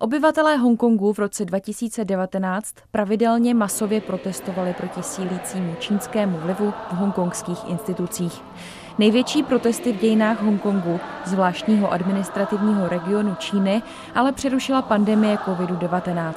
Obyvatelé Hongkongu v roce 2019 pravidelně masově protestovali proti sílícímu čínskému vlivu v hongkongských institucích. Největší protesty v dějinách Hongkongu, zvláštního administrativního regionu Číny, ale přerušila pandemie COVID-19.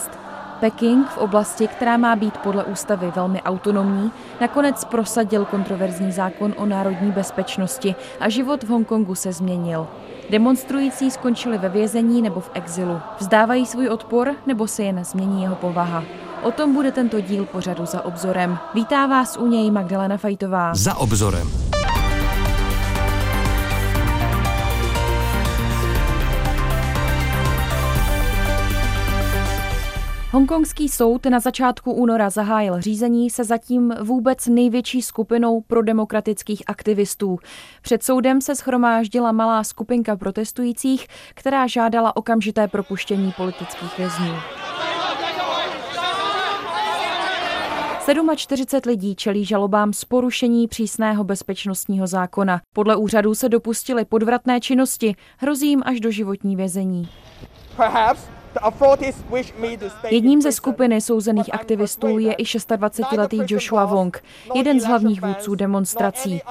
Peking v oblasti, která má být podle ústavy velmi autonomní, nakonec prosadil kontroverzní zákon o národní bezpečnosti a život v Hongkongu se změnil. Demonstrující skončili ve vězení nebo v exilu. Vzdávají svůj odpor nebo se jen změní jeho povaha. O tom bude tento díl pořadu za obzorem. Vítá vás u něj Magdalena Fajtová. Za obzorem. Hongkongský soud na začátku února zahájil řízení se zatím vůbec největší skupinou prodemokratických aktivistů. Před soudem se schromáždila malá skupinka protestujících, která žádala okamžité propuštění politických vězňů. 47 lidí čelí žalobám z porušení přísného bezpečnostního zákona. Podle úřadů se dopustili podvratné činnosti, hrozí jim až do životní vězení. Perhaps Jedním ze skupiny souzených aktivistů je i 26-letý Joshua Wong, jeden z hlavních vůdců demonstrací.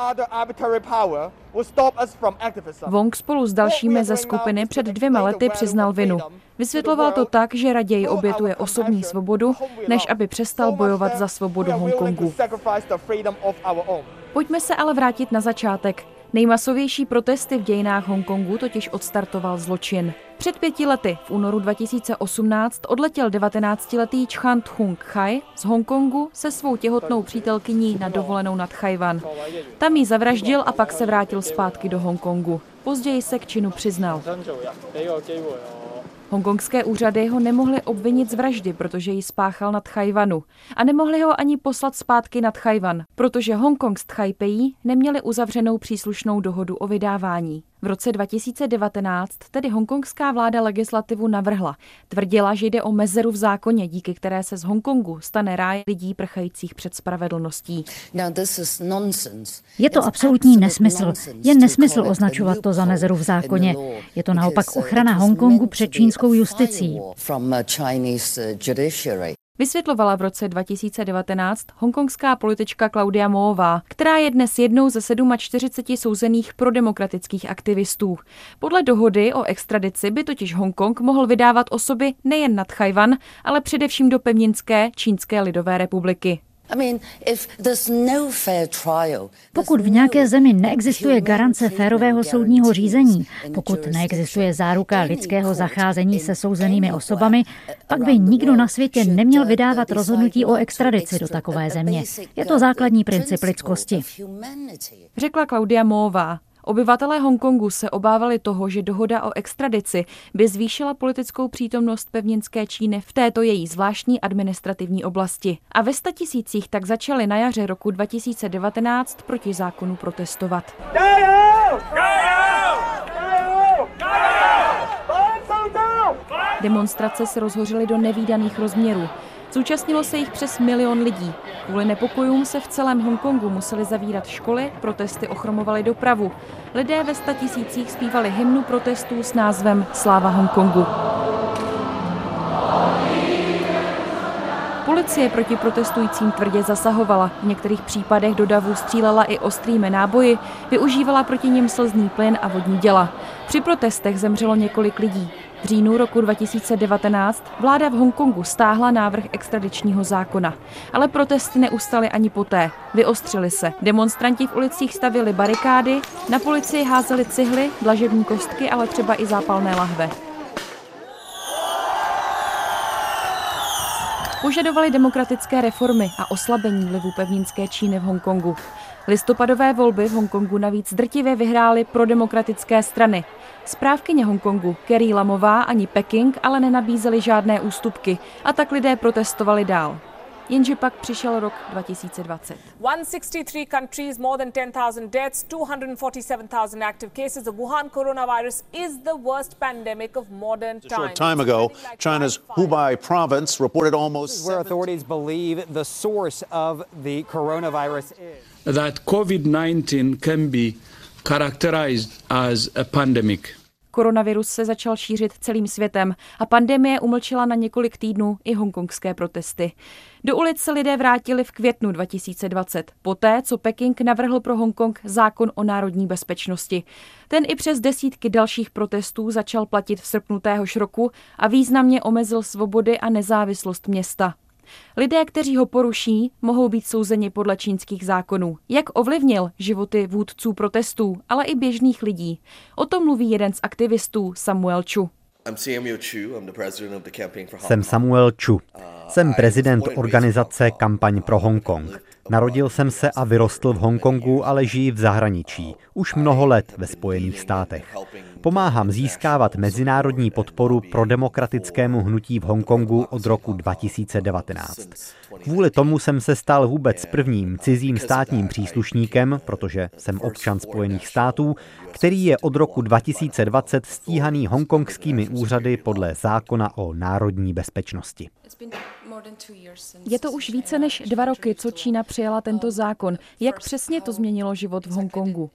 Wong spolu s dalšími ze skupiny před dvěma lety přiznal vinu. Vysvětloval to tak, že raději obětuje osobní svobodu, než aby přestal bojovat za svobodu Hongkongu. Pojďme se ale vrátit na začátek. Nejmasovější protesty v dějinách Hongkongu totiž odstartoval zločin. Před pěti lety, v únoru 2018, odletěl 19-letý Chant Hung Chai z Hongkongu se svou těhotnou přítelkyní na dovolenou nad Chajvan. Tam ji zavraždil a pak se vrátil zpátky do Hongkongu. Později se k činu přiznal. Hongkongské úřady ho nemohly obvinit z vraždy, protože ji spáchal nad Chajvanu. A nemohli ho ani poslat zpátky nad Chajvan, protože Hongkong s Tchajpejí neměli uzavřenou příslušnou dohodu o vydávání. V roce 2019 tedy hongkongská vláda legislativu navrhla. Tvrdila, že jde o mezeru v zákoně, díky které se z Hongkongu stane ráj lidí prchajících před spravedlností. Je to absolutní nesmysl. Je nesmysl označovat to za mezeru v zákoně. Je to naopak ochrana Hongkongu před čínskou justicí. Vysvětlovala v roce 2019 hongkongská politička Claudia Moová, která je dnes jednou ze 47 souzených prodemokratických aktivistů. Podle dohody o extradici by totiž Hongkong mohl vydávat osoby nejen nad Chajvan, ale především do pevninské Čínské lidové republiky. No pokud v nějaké zemi neexistuje garance férového soudního řízení, pokud neexistuje záruka lidského zacházení se souzenými osobami, pak by nikdo na světě neměl vydávat rozhodnutí o extradici do takové země. Je to základní princip lidskosti. Řekla Klaudia Móvá, Obyvatelé Hongkongu se obávali toho, že dohoda o extradici by zvýšila politickou přítomnost pevninské Číny v této její zvláštní administrativní oblasti. A ve statisících tak začaly na jaře roku 2019 proti zákonu protestovat. Demonstrace se rozhořily do nevýdaných rozměrů. Zúčastnilo se jich přes milion lidí. Kvůli nepokojům se v celém Hongkongu museli zavírat školy, protesty ochromovaly dopravu. Lidé ve statisících zpívali hymnu protestů s názvem Sláva Hongkongu. Policie proti protestujícím tvrdě zasahovala. V některých případech do davu střílela i ostrými náboji, využívala proti nim slzný plyn a vodní děla. Při protestech zemřelo několik lidí. V říjnu roku 2019 vláda v Hongkongu stáhla návrh extradičního zákona, ale protesty neustaly ani poté. Vyostřili se. Demonstranti v ulicích stavili barikády, na policii házeli cihly, dlažební kostky, ale třeba i zápalné lahve. Požadovali demokratické reformy a oslabení vlivu pevninské Číny v Hongkongu. Listopadové volby v Hongkongu navíc drtivě vyhrály pro demokratické strany. Správkyně Hongkongu Kerry Lamová ani Peking ale nenabízely žádné ústupky a tak lidé protestovali dál. Jenže pak přišel rok 2020. 163 countries, more than 10,000 deaths, 247,000 active cases. The Wuhan coronavirus is the worst pandemic of modern times. A short time ago, China's Hubei province reported almost where authorities believe the source of the coronavirus is. That COVID-19 can be characterized as a pandemic. Koronavirus se začal šířit celým světem a pandemie umlčila na několik týdnů i hongkongské protesty. Do ulic se lidé vrátili v květnu 2020, poté, co Peking navrhl pro Hongkong zákon o národní bezpečnosti. Ten i přes desítky dalších protestů začal platit v srpnu téhož roku a významně omezil svobody a nezávislost města. Lidé, kteří ho poruší, mohou být souzeni podle čínských zákonů. Jak ovlivnil životy vůdců protestů, ale i běžných lidí? O tom mluví jeden z aktivistů Samuel Chu. Jsem Samuel Chu. Jsem prezident organizace Kampaň pro Hongkong. Narodil jsem se a vyrostl v Hongkongu, ale žiji v zahraničí. Už mnoho let ve Spojených státech. Pomáhám získávat mezinárodní podporu pro demokratickému hnutí v Hongkongu od roku 2019. Kvůli tomu jsem se stal vůbec prvním cizím státním příslušníkem, protože jsem občan Spojených států, který je od roku 2020 stíhaný hongkongskými úřady podle zákona o národní bezpečnosti. Je to už více než dva roky, co Čína přijala tento zákon. Jak přesně to změnilo život v Hongkongu?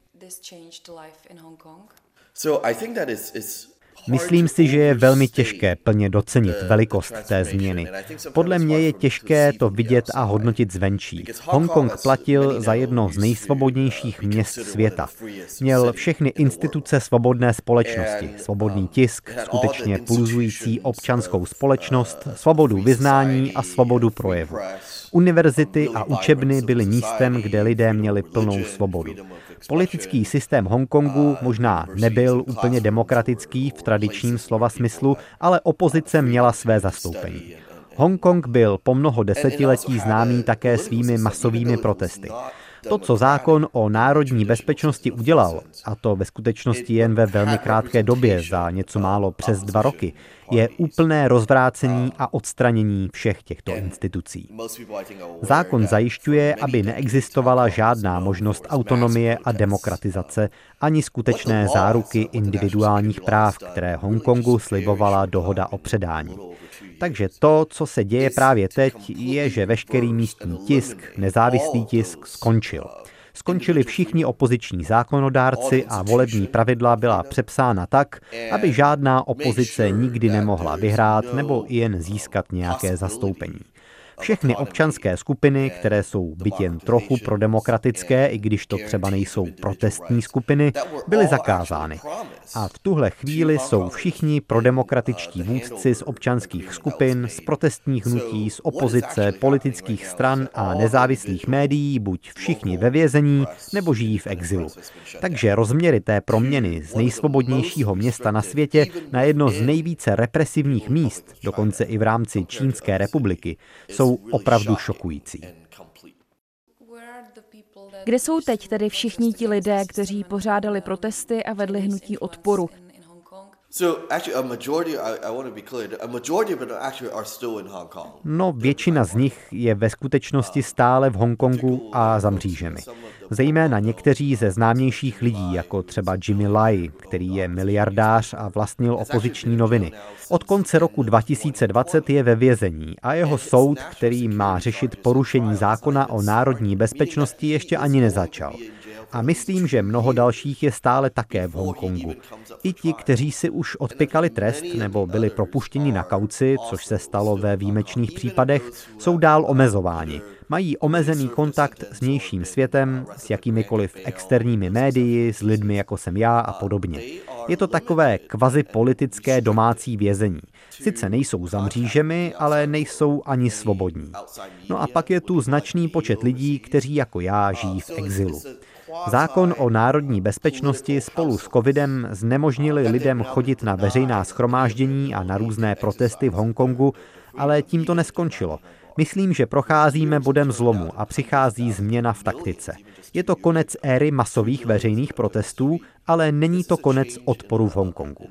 Myslím si, že je velmi těžké plně docenit velikost té změny. Podle mě je těžké to vidět a hodnotit zvenčí. Hongkong platil za jedno z nejsvobodnějších měst světa. Měl všechny instituce svobodné společnosti, svobodný tisk, skutečně pulzující občanskou společnost, svobodu vyznání a svobodu projevu. Univerzity a učebny byly místem, kde lidé měli plnou svobodu. Politický systém Hongkongu možná nebyl úplně demokratický v tradičním slova smyslu, ale opozice měla své zastoupení. Hongkong byl po mnoho desetiletí známý také svými masovými protesty. To, co zákon o národní bezpečnosti udělal, a to ve skutečnosti jen ve velmi krátké době, za něco málo přes dva roky, je úplné rozvrácení a odstranění všech těchto institucí. Zákon zajišťuje, aby neexistovala žádná možnost autonomie a demokratizace ani skutečné záruky individuálních práv, které Hongkongu slibovala dohoda o předání. Takže to, co se děje právě teď, je, že veškerý místní tisk, nezávislý tisk, skončil. Skončili všichni opoziční zákonodárci a volební pravidla byla přepsána tak, aby žádná opozice nikdy nemohla vyhrát nebo jen získat nějaké zastoupení. Všechny občanské skupiny, které jsou byt jen trochu prodemokratické, i když to třeba nejsou protestní skupiny, byly zakázány. A v tuhle chvíli jsou všichni prodemokratičtí vůdci z občanských skupin, z protestních hnutí, z opozice, politických stran a nezávislých médií buď všichni ve vězení, nebo žijí v exilu. Takže rozměry té proměny z nejsvobodnějšího města na světě na jedno z nejvíce represivních míst, dokonce i v rámci Čínské republiky, jsou opravdu šokující. Kde jsou teď tedy všichni ti lidé, kteří pořádali protesty a vedli hnutí odporu? No, většina z nich je ve skutečnosti stále v Hongkongu a za mřížemi. Zejména někteří ze známějších lidí, jako třeba Jimmy Lai, který je miliardář a vlastnil opoziční noviny. Od konce roku 2020 je ve vězení a jeho soud, který má řešit porušení zákona o národní bezpečnosti, ještě ani nezačal. A myslím, že mnoho dalších je stále také v Hongkongu. I ti, kteří si už odpikali trest nebo byli propuštěni na kauci, což se stalo ve výjimečných případech, jsou dál omezováni. Mají omezený kontakt s vnějším světem, s jakýmikoliv externími médii, s lidmi jako jsem já a podobně. Je to takové kvazi politické domácí vězení. Sice nejsou za mřížemi, ale nejsou ani svobodní. No a pak je tu značný počet lidí, kteří jako já žijí v exilu. Zákon o národní bezpečnosti spolu s covidem znemožnili lidem chodit na veřejná schromáždění a na různé protesty v Hongkongu, ale tím to neskončilo. Myslím, že procházíme bodem zlomu a přichází změna v taktice. Je to konec éry masových veřejných protestů, ale není to konec odporu v Hongkongu.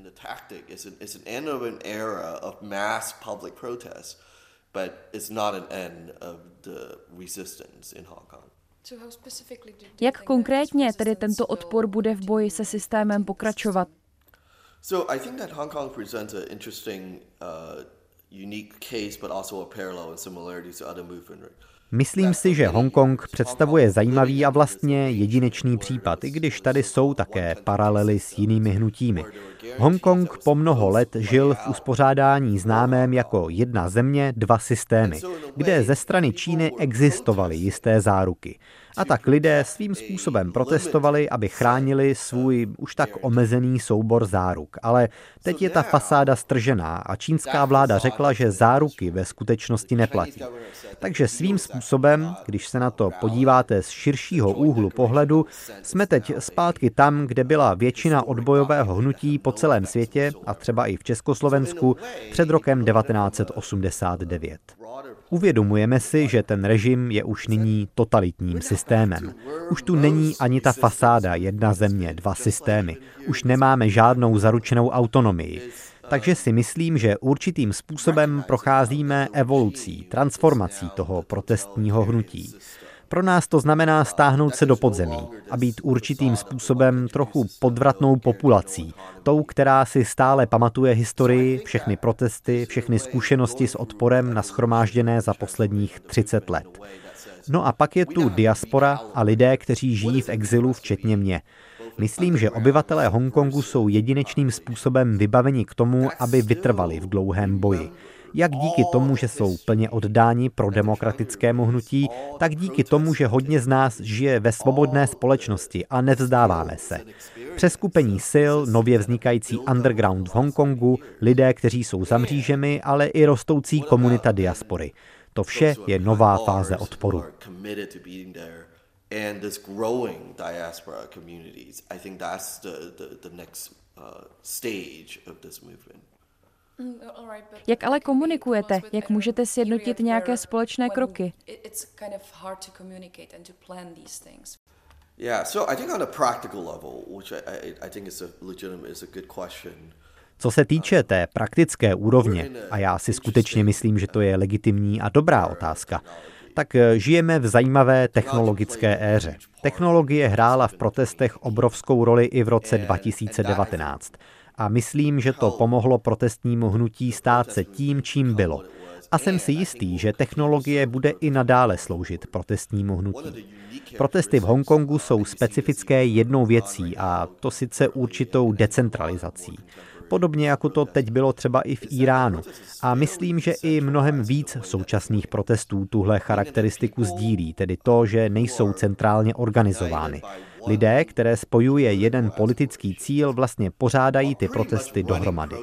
Jak konkrétně tedy tento odpor bude v boji se systémem pokračovat? So I think that Hong Kong presents an interesting uh, Myslím si, že Hongkong představuje zajímavý a vlastně jedinečný případ, i když tady jsou také paralely s jinými hnutími. Hongkong po mnoho let žil v uspořádání známém jako jedna země, dva systémy, kde ze strany Číny existovaly jisté záruky. A tak lidé svým způsobem protestovali, aby chránili svůj už tak omezený soubor záruk. Ale teď je ta fasáda stržená a čínská vláda řekla, že záruky ve skutečnosti neplatí. Takže svým způsobem, když se na to podíváte z širšího úhlu pohledu, jsme teď zpátky tam, kde byla většina odbojového hnutí po celém světě a třeba i v Československu před rokem 1989. Uvědomujeme si, že ten režim je už nyní totalitním systémem. Už tu není ani ta fasáda jedna země, dva systémy. Už nemáme žádnou zaručenou autonomii. Takže si myslím, že určitým způsobem procházíme evolucí, transformací toho protestního hnutí. Pro nás to znamená stáhnout se do podzemí a být určitým způsobem trochu podvratnou populací, tou, která si stále pamatuje historii, všechny protesty, všechny zkušenosti s odporem naschromážděné za posledních 30 let. No a pak je tu diaspora a lidé, kteří žijí v exilu, včetně mě. Myslím, že obyvatelé Hongkongu jsou jedinečným způsobem vybaveni k tomu, aby vytrvali v dlouhém boji jak díky tomu, že jsou plně oddáni pro demokratickému hnutí, tak díky tomu, že hodně z nás žije ve svobodné společnosti a nevzdáváme se. Přeskupení sil, nově vznikající underground v Hongkongu, lidé, kteří jsou za mřížemi, ale i rostoucí komunita diaspory. To vše je nová fáze odporu. and this growing diaspora communities. I think that's the, the, the next uh, stage of this movement. Jak ale komunikujete? Jak můžete sjednotit nějaké společné kroky? Yeah, so I think on a practical level, which I, I think is a legitimate, is a good question. Co se týče té praktické úrovně, a já si skutečně myslím, že to je legitimní a dobrá otázka, tak eh, žijeme v zajímavé technologické éře. Technologie hrála v protestech obrovskou roli i v roce 2019 a myslím, že to pomohlo protestnímu hnutí stát se tím, čím bylo. A jsem si jistý, že technologie bude i nadále sloužit protestnímu hnutí. Protesty v Hongkongu jsou specifické jednou věcí, a to sice určitou decentralizací. Podobně jako to teď bylo třeba i v Iránu. A myslím, že i mnohem víc současných protestů tuhle charakteristiku sdílí, tedy to, že nejsou centrálně organizovány. Lidé, které spojuje jeden politický cíl, vlastně pořádají ty protesty dohromady.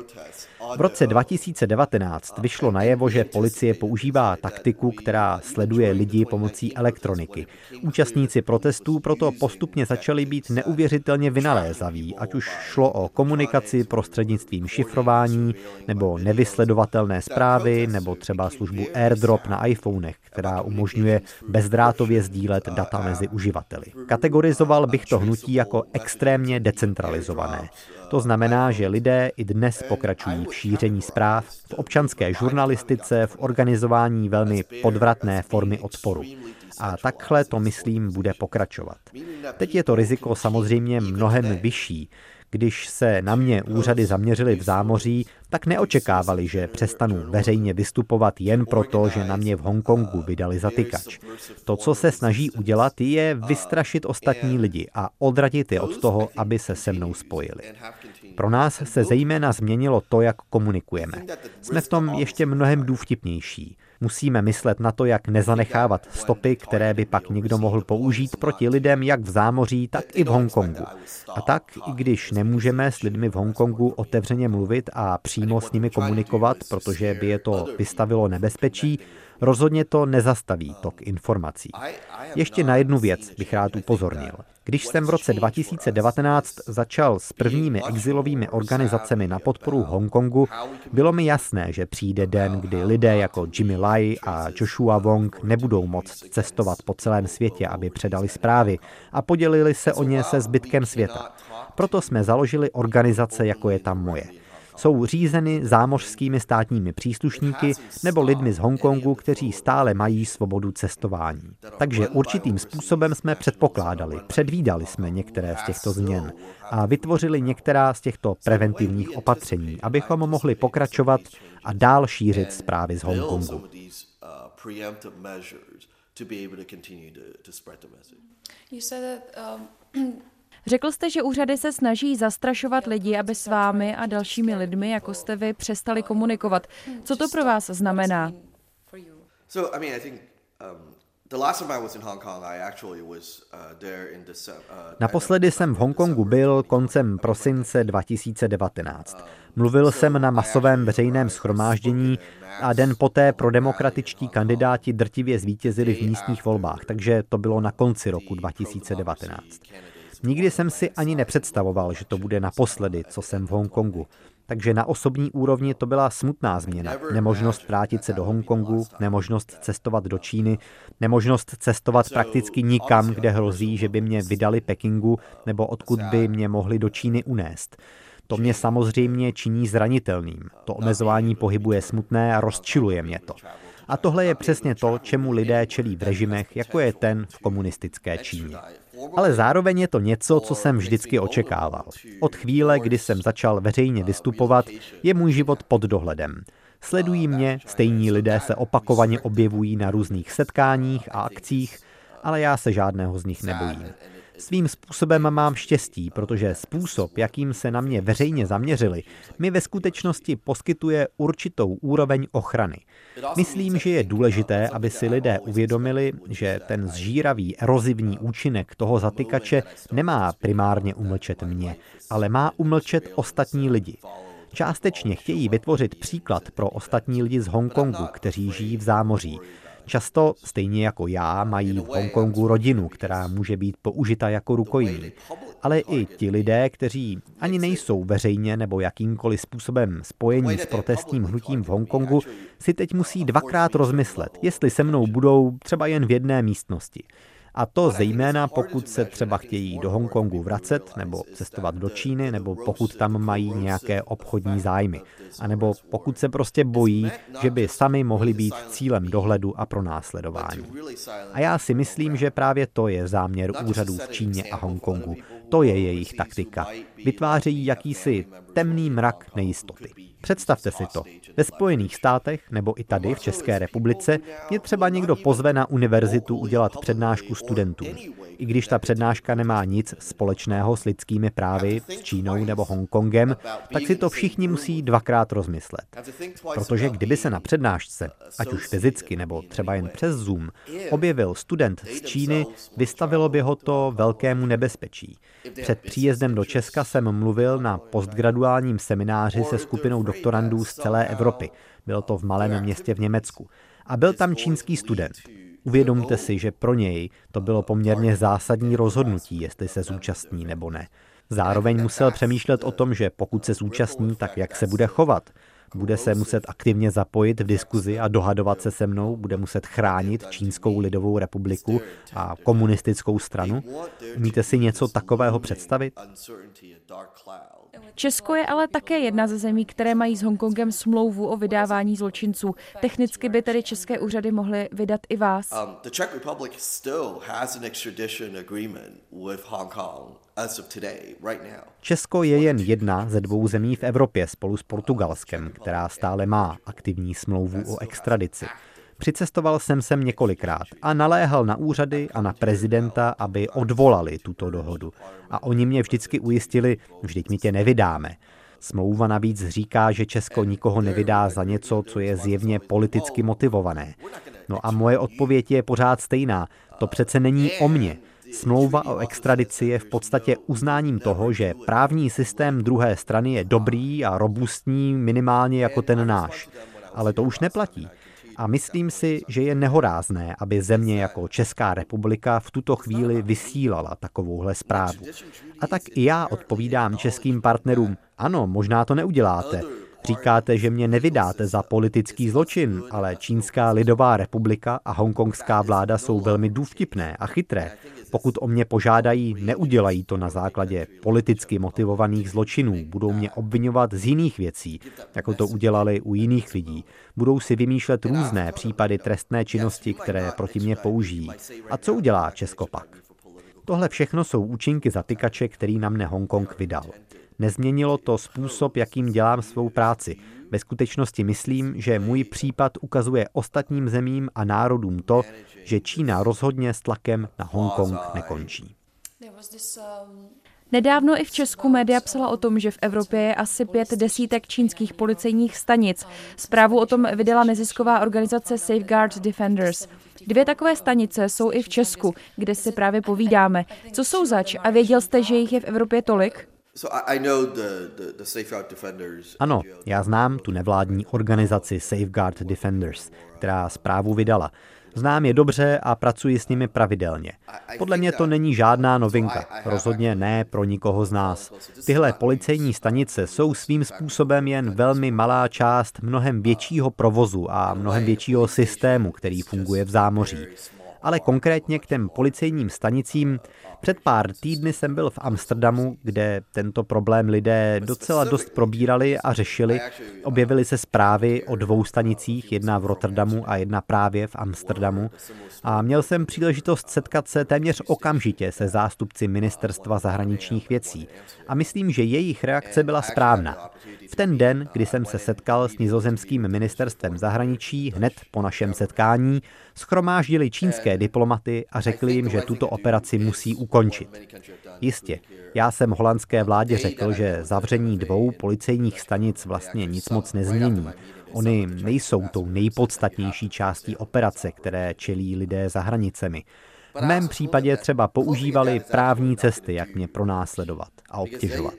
V roce 2019 vyšlo najevo, že policie používá taktiku, která sleduje lidi pomocí elektroniky. Účastníci protestů proto postupně začali být neuvěřitelně vynalézaví, ať už šlo o komunikaci prostřednictvím šifrování, nebo nevysledovatelné zprávy, nebo třeba službu AirDrop na iPhonech, která umožňuje bezdrátově sdílet data mezi uživateli. Kategorizoval bych to hnutí jako extrémně decentralizované. To znamená, že lidé i dnes pokračují v šíření zpráv, v občanské žurnalistice, v organizování velmi podvratné formy odporu. A takhle to, myslím, bude pokračovat. Teď je to riziko samozřejmě mnohem vyšší, když se na mě úřady zaměřily v zámoří, tak neočekávali, že přestanu veřejně vystupovat jen proto, že na mě v Hongkongu vydali zatykač. To, co se snaží udělat, je vystrašit ostatní lidi a odradit je od toho, aby se se mnou spojili. Pro nás se zejména změnilo to, jak komunikujeme. Jsme v tom ještě mnohem důvtipnější. Musíme myslet na to, jak nezanechávat stopy, které by pak někdo mohl použít proti lidem jak v zámoří, tak i v Hongkongu. A tak, i když nemůžeme s lidmi v Hongkongu otevřeně mluvit a přímo s nimi komunikovat, protože by je to vystavilo nebezpečí, rozhodně to nezastaví tok informací. Ještě na jednu věc bych rád upozornil. Když jsem v roce 2019 začal s prvními exilovými organizacemi na podporu Hongkongu, bylo mi jasné, že přijde den, kdy lidé jako Jimmy Lai a Joshua Wong nebudou moct cestovat po celém světě, aby předali zprávy a podělili se o ně se zbytkem světa. Proto jsme založili organizace, jako je tam moje jsou řízeny zámořskými státními příslušníky nebo lidmi z Hongkongu, kteří stále mají svobodu cestování. Takže určitým způsobem jsme předpokládali, předvídali jsme některé z těchto změn a vytvořili některá z těchto preventivních opatření, abychom mohli pokračovat a dál šířit zprávy z Hongkongu. Řekl jste, že úřady se snaží zastrašovat lidi, aby s vámi a dalšími lidmi, jako jste vy, přestali komunikovat. Co to pro vás znamená? Naposledy jsem v Hongkongu byl koncem prosince 2019. Mluvil jsem na masovém veřejném schromáždění a den poté pro demokratičtí kandidáti drtivě zvítězili v místních volbách, takže to bylo na konci roku 2019. Nikdy jsem si ani nepředstavoval, že to bude naposledy, co jsem v Hongkongu. Takže na osobní úrovni to byla smutná změna. Nemožnost vrátit se do Hongkongu, nemožnost cestovat do Číny, nemožnost cestovat prakticky nikam, kde hrozí, že by mě vydali Pekingu nebo odkud by mě mohli do Číny unést. To mě samozřejmě činí zranitelným. To omezování pohybu je smutné a rozčiluje mě to. A tohle je přesně to, čemu lidé čelí v režimech, jako je ten v komunistické Číně. Ale zároveň je to něco, co jsem vždycky očekával. Od chvíle, kdy jsem začal veřejně vystupovat, je můj život pod dohledem. Sledují mě, stejní lidé se opakovaně objevují na různých setkáních a akcích, ale já se žádného z nich nebojím. Svým způsobem mám štěstí, protože způsob, jakým se na mě veřejně zaměřili, mi ve skutečnosti poskytuje určitou úroveň ochrany. Myslím, že je důležité, aby si lidé uvědomili, že ten zžíravý erozivní účinek toho zatykače nemá primárně umlčet mě, ale má umlčet ostatní lidi. Částečně chtějí vytvořit příklad pro ostatní lidi z Hongkongu, kteří žijí v zámoří. Často, stejně jako já, mají v Hongkongu rodinu, která může být použita jako rukojmí. Ale i ti lidé, kteří ani nejsou veřejně nebo jakýmkoliv způsobem spojení s protestním hnutím v Hongkongu, si teď musí dvakrát rozmyslet, jestli se mnou budou třeba jen v jedné místnosti. A to zejména pokud se třeba chtějí do Hongkongu vracet nebo cestovat do Číny, nebo pokud tam mají nějaké obchodní zájmy. A nebo pokud se prostě bojí, že by sami mohli být cílem dohledu a pronásledování. A já si myslím, že právě to je záměr úřadů v Číně a Hongkongu. To je jejich taktika. Vytvářejí jakýsi temný mrak nejistoty. Představte si to. Ve Spojených státech nebo i tady v České republice mě třeba někdo pozve na univerzitu udělat přednášku studentům. I když ta přednáška nemá nic společného s lidskými právy, s Čínou nebo Hongkongem, tak si to všichni musí dvakrát rozmyslet. Protože kdyby se na přednášce, ať už fyzicky nebo třeba jen přes Zoom, objevil student z Číny, vystavilo by ho to velkému nebezpečí. Před příjezdem do Česka jsem mluvil na postgraduálním semináři se skupinou doktorandů z celé Evropy. Bylo to v malém městě v Německu. A byl tam čínský student. Uvědomte si, že pro něj to bylo poměrně zásadní rozhodnutí, jestli se zúčastní nebo ne. Zároveň musel přemýšlet o tom, že pokud se zúčastní, tak jak se bude chovat. Bude se muset aktivně zapojit v diskuzi a dohadovat se se mnou, bude muset chránit Čínskou lidovou republiku a komunistickou stranu. Umíte si něco takového představit? Česko je ale také jedna ze zemí, které mají s Hongkongem smlouvu o vydávání zločinců. Technicky by tedy české úřady mohly vydat i vás. Um, Česko je jen jedna ze dvou zemí v Evropě spolu s Portugalskem, která stále má aktivní smlouvu o extradici. Přicestoval jsem sem několikrát a naléhal na úřady a na prezidenta, aby odvolali tuto dohodu. A oni mě vždycky ujistili, vždyť my tě nevydáme. Smlouva navíc říká, že Česko nikoho nevydá za něco, co je zjevně politicky motivované. No a moje odpověď je pořád stejná. To přece není o mně. Smlouva o extradici je v podstatě uznáním toho, že právní systém druhé strany je dobrý a robustní minimálně jako ten náš. Ale to už neplatí. A myslím si, že je nehorázné, aby země jako Česká republika v tuto chvíli vysílala takovouhle zprávu. A tak i já odpovídám českým partnerům, ano, možná to neuděláte, Říkáte, že mě nevydáte za politický zločin, ale Čínská lidová republika a hongkongská vláda jsou velmi důvtipné a chytré. Pokud o mě požádají, neudělají to na základě politicky motivovaných zločinů. Budou mě obvinovat z jiných věcí, jako to udělali u jiných lidí. Budou si vymýšlet různé případy trestné činnosti, které proti mě použijí. A co udělá Česko pak? Tohle všechno jsou účinky zatykače, který na mne Hongkong vydal. Nezměnilo to způsob, jakým dělám svou práci. Ve skutečnosti myslím, že můj případ ukazuje ostatním zemím a národům to, že Čína rozhodně s tlakem na Hongkong nekončí. Nedávno i v Česku média psala o tom, že v Evropě je asi pět desítek čínských policejních stanic. Zprávu o tom vydala nezisková organizace Safeguard Defenders. Dvě takové stanice jsou i v Česku, kde si právě povídáme. Co jsou zač a věděl jste, že jich je v Evropě tolik? Ano, já znám tu nevládní organizaci Safeguard Defenders, která zprávu vydala. Znám je dobře a pracuji s nimi pravidelně. Podle mě to není žádná novinka, rozhodně ne pro nikoho z nás. Tyhle policejní stanice jsou svým způsobem jen velmi malá část mnohem většího provozu a mnohem většího systému, který funguje v zámoří ale konkrétně k těm policejním stanicím. Před pár týdny jsem byl v Amsterdamu, kde tento problém lidé docela dost probírali a řešili. Objevily se zprávy o dvou stanicích, jedna v Rotterdamu a jedna právě v Amsterdamu. A měl jsem příležitost setkat se téměř okamžitě se zástupci ministerstva zahraničních věcí. A myslím, že jejich reakce byla správná. V ten den, kdy jsem se setkal s nizozemským ministerstvem zahraničí hned po našem setkání, schromáždili čínské diplomaty a řekli jim, že tuto operaci musí ukončit. Jistě, já jsem holandské vládě řekl, že zavření dvou policejních stanic vlastně nic moc nezmění. Oni nejsou tou nejpodstatnější částí operace, které čelí lidé za hranicemi. V mém případě třeba používali právní cesty, jak mě pronásledovat a obtěžovat.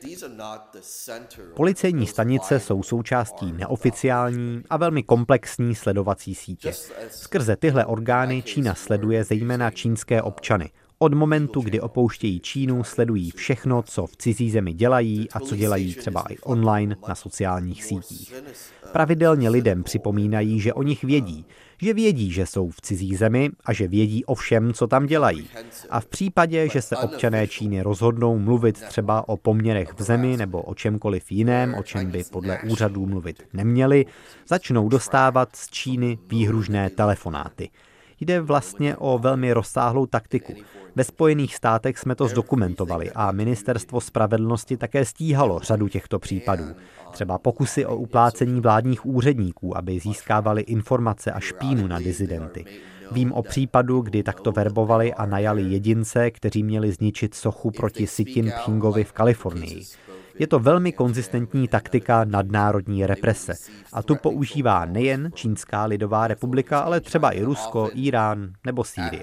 Policejní stanice jsou součástí neoficiální a velmi komplexní sledovací sítě. Skrze tyhle orgány Čína sleduje zejména čínské občany. Od momentu, kdy opouštějí Čínu, sledují všechno, co v cizí zemi dělají a co dělají třeba i online na sociálních sítích. Pravidelně lidem připomínají, že o nich vědí, že vědí, že jsou v cizí zemi a že vědí o všem, co tam dělají. A v případě, že se občané Číny rozhodnou mluvit třeba o poměrech v zemi nebo o čemkoliv jiném, o čem by podle úřadů mluvit neměli, začnou dostávat z Číny výhružné telefonáty. Jde vlastně o velmi rozsáhlou taktiku. Ve Spojených státech jsme to zdokumentovali a ministerstvo spravedlnosti také stíhalo řadu těchto případů. Třeba pokusy o uplácení vládních úředníků, aby získávali informace a špínu na dizidenty. Vím o případu, kdy takto verbovali a najali jedince, kteří měli zničit sochu proti Sitin Pchingovi v Kalifornii. Je to velmi konzistentní taktika nadnárodní represe. A tu používá nejen Čínská lidová republika, ale třeba i Rusko, Irán nebo Sýrie.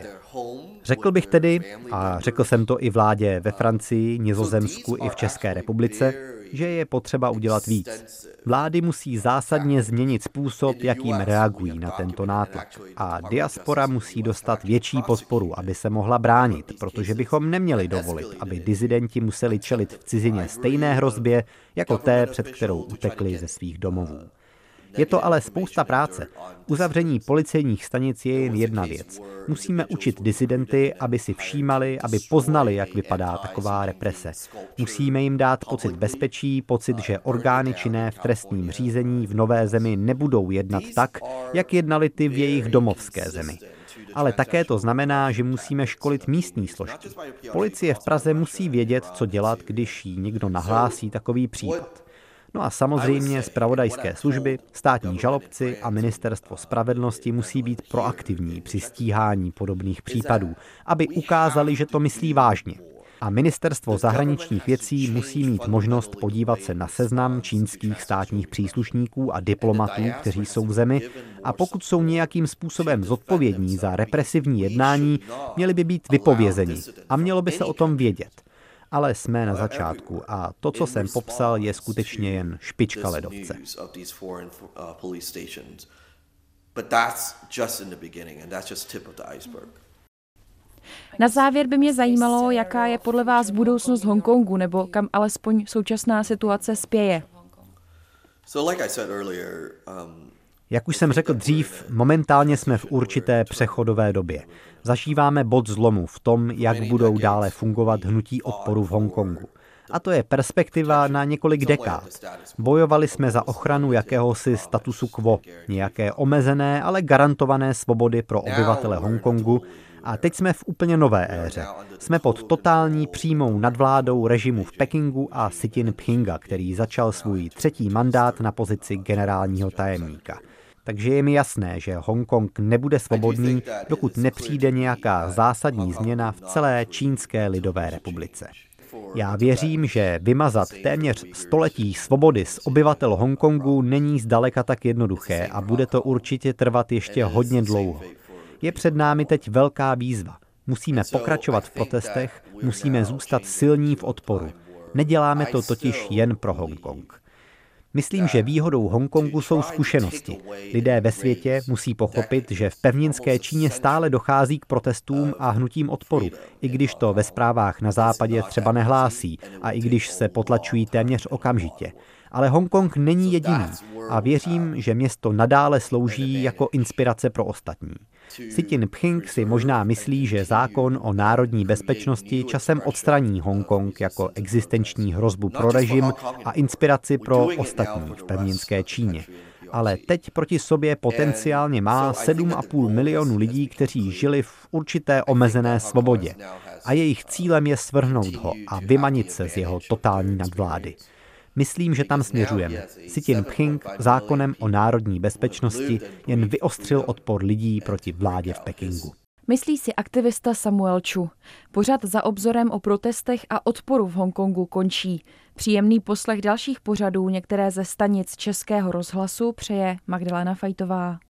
Řekl bych tedy, a řekl jsem to i vládě ve Francii, Nizozemsku i v České republice, že je potřeba udělat víc. Vlády musí zásadně změnit způsob, jakým reagují na tento nátlak. A diaspora musí dostat větší podporu, aby se mohla bránit, protože bychom neměli dovolit, aby dizidenti museli čelit v cizině stejné hrozbě, jako té, před kterou utekli ze svých domovů. Je to ale spousta práce. Uzavření policejních stanic je jen jedna věc. Musíme učit disidenty, aby si všímali, aby poznali, jak vypadá taková represe. Musíme jim dát pocit bezpečí, pocit, že orgány činné v trestním řízení v nové zemi nebudou jednat tak, jak jednali ty v jejich domovské zemi. Ale také to znamená, že musíme školit místní složky. Policie v Praze musí vědět, co dělat, když jí někdo nahlásí takový případ. No a samozřejmě zpravodajské služby, státní žalobci a ministerstvo spravedlnosti musí být proaktivní při stíhání podobných případů, aby ukázali, že to myslí vážně. A ministerstvo zahraničních věcí musí mít možnost podívat se na seznam čínských státních příslušníků a diplomatů, kteří jsou v zemi, a pokud jsou nějakým způsobem zodpovědní za represivní jednání, měli by být vypovězeni a mělo by se o tom vědět ale jsme na začátku a to, co jsem popsal, je skutečně jen špička ledovce. Na závěr by mě zajímalo, jaká je podle vás budoucnost Hongkongu, nebo kam alespoň současná situace spěje. Um, Jak už jsem řekl dřív, momentálně jsme v určité přechodové době. Zažíváme bod zlomu v tom, jak budou dále fungovat hnutí odporu v Hongkongu. A to je perspektiva na několik dekád. Bojovali jsme za ochranu jakéhosi statusu quo, nějaké omezené, ale garantované svobody pro obyvatele Hongkongu A teď jsme v úplně nové éře. Jsme pod totální přímou nadvládou režimu v Pekingu a Xi Jinpinga, který začal svůj třetí mandát na pozici generálního tajemníka. Takže je mi jasné, že Hongkong nebude svobodný, dokud nepřijde nějaká zásadní změna v celé Čínské lidové republice. Já věřím, že vymazat téměř století svobody z obyvatel Hongkongu není zdaleka tak jednoduché a bude to určitě trvat ještě hodně dlouho. Je před námi teď velká výzva. Musíme pokračovat v protestech, musíme zůstat silní v odporu. Neděláme to totiž jen pro Hongkong. Myslím, že výhodou Hongkongu jsou zkušenosti. Lidé ve světě musí pochopit, že v pevninské Číně stále dochází k protestům a hnutím odporu, i když to ve zprávách na západě třeba nehlásí a i když se potlačují téměř okamžitě. Ale Hongkong není jediný a věřím, že město nadále slouží jako inspirace pro ostatní. Xi Jinping si možná myslí, že zákon o národní bezpečnosti časem odstraní Hongkong jako existenční hrozbu pro režim a inspiraci pro ostatní v pevninské Číně. Ale teď proti sobě potenciálně má 7,5 milionu lidí, kteří žili v určité omezené svobodě. A jejich cílem je svrhnout ho a vymanit se z jeho totální nadvlády. Myslím, že tam směřujeme. Xi Jinping zákonem o národní bezpečnosti jen vyostřil odpor lidí proti vládě v Pekingu. Myslí si aktivista Samuel Chu. Pořad za obzorem o protestech a odporu v Hongkongu končí. Příjemný poslech dalších pořadů některé ze stanic Českého rozhlasu přeje Magdalena Fajtová.